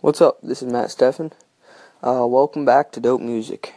What's up? This is Matt Steffen. Uh, welcome back to Dope Music.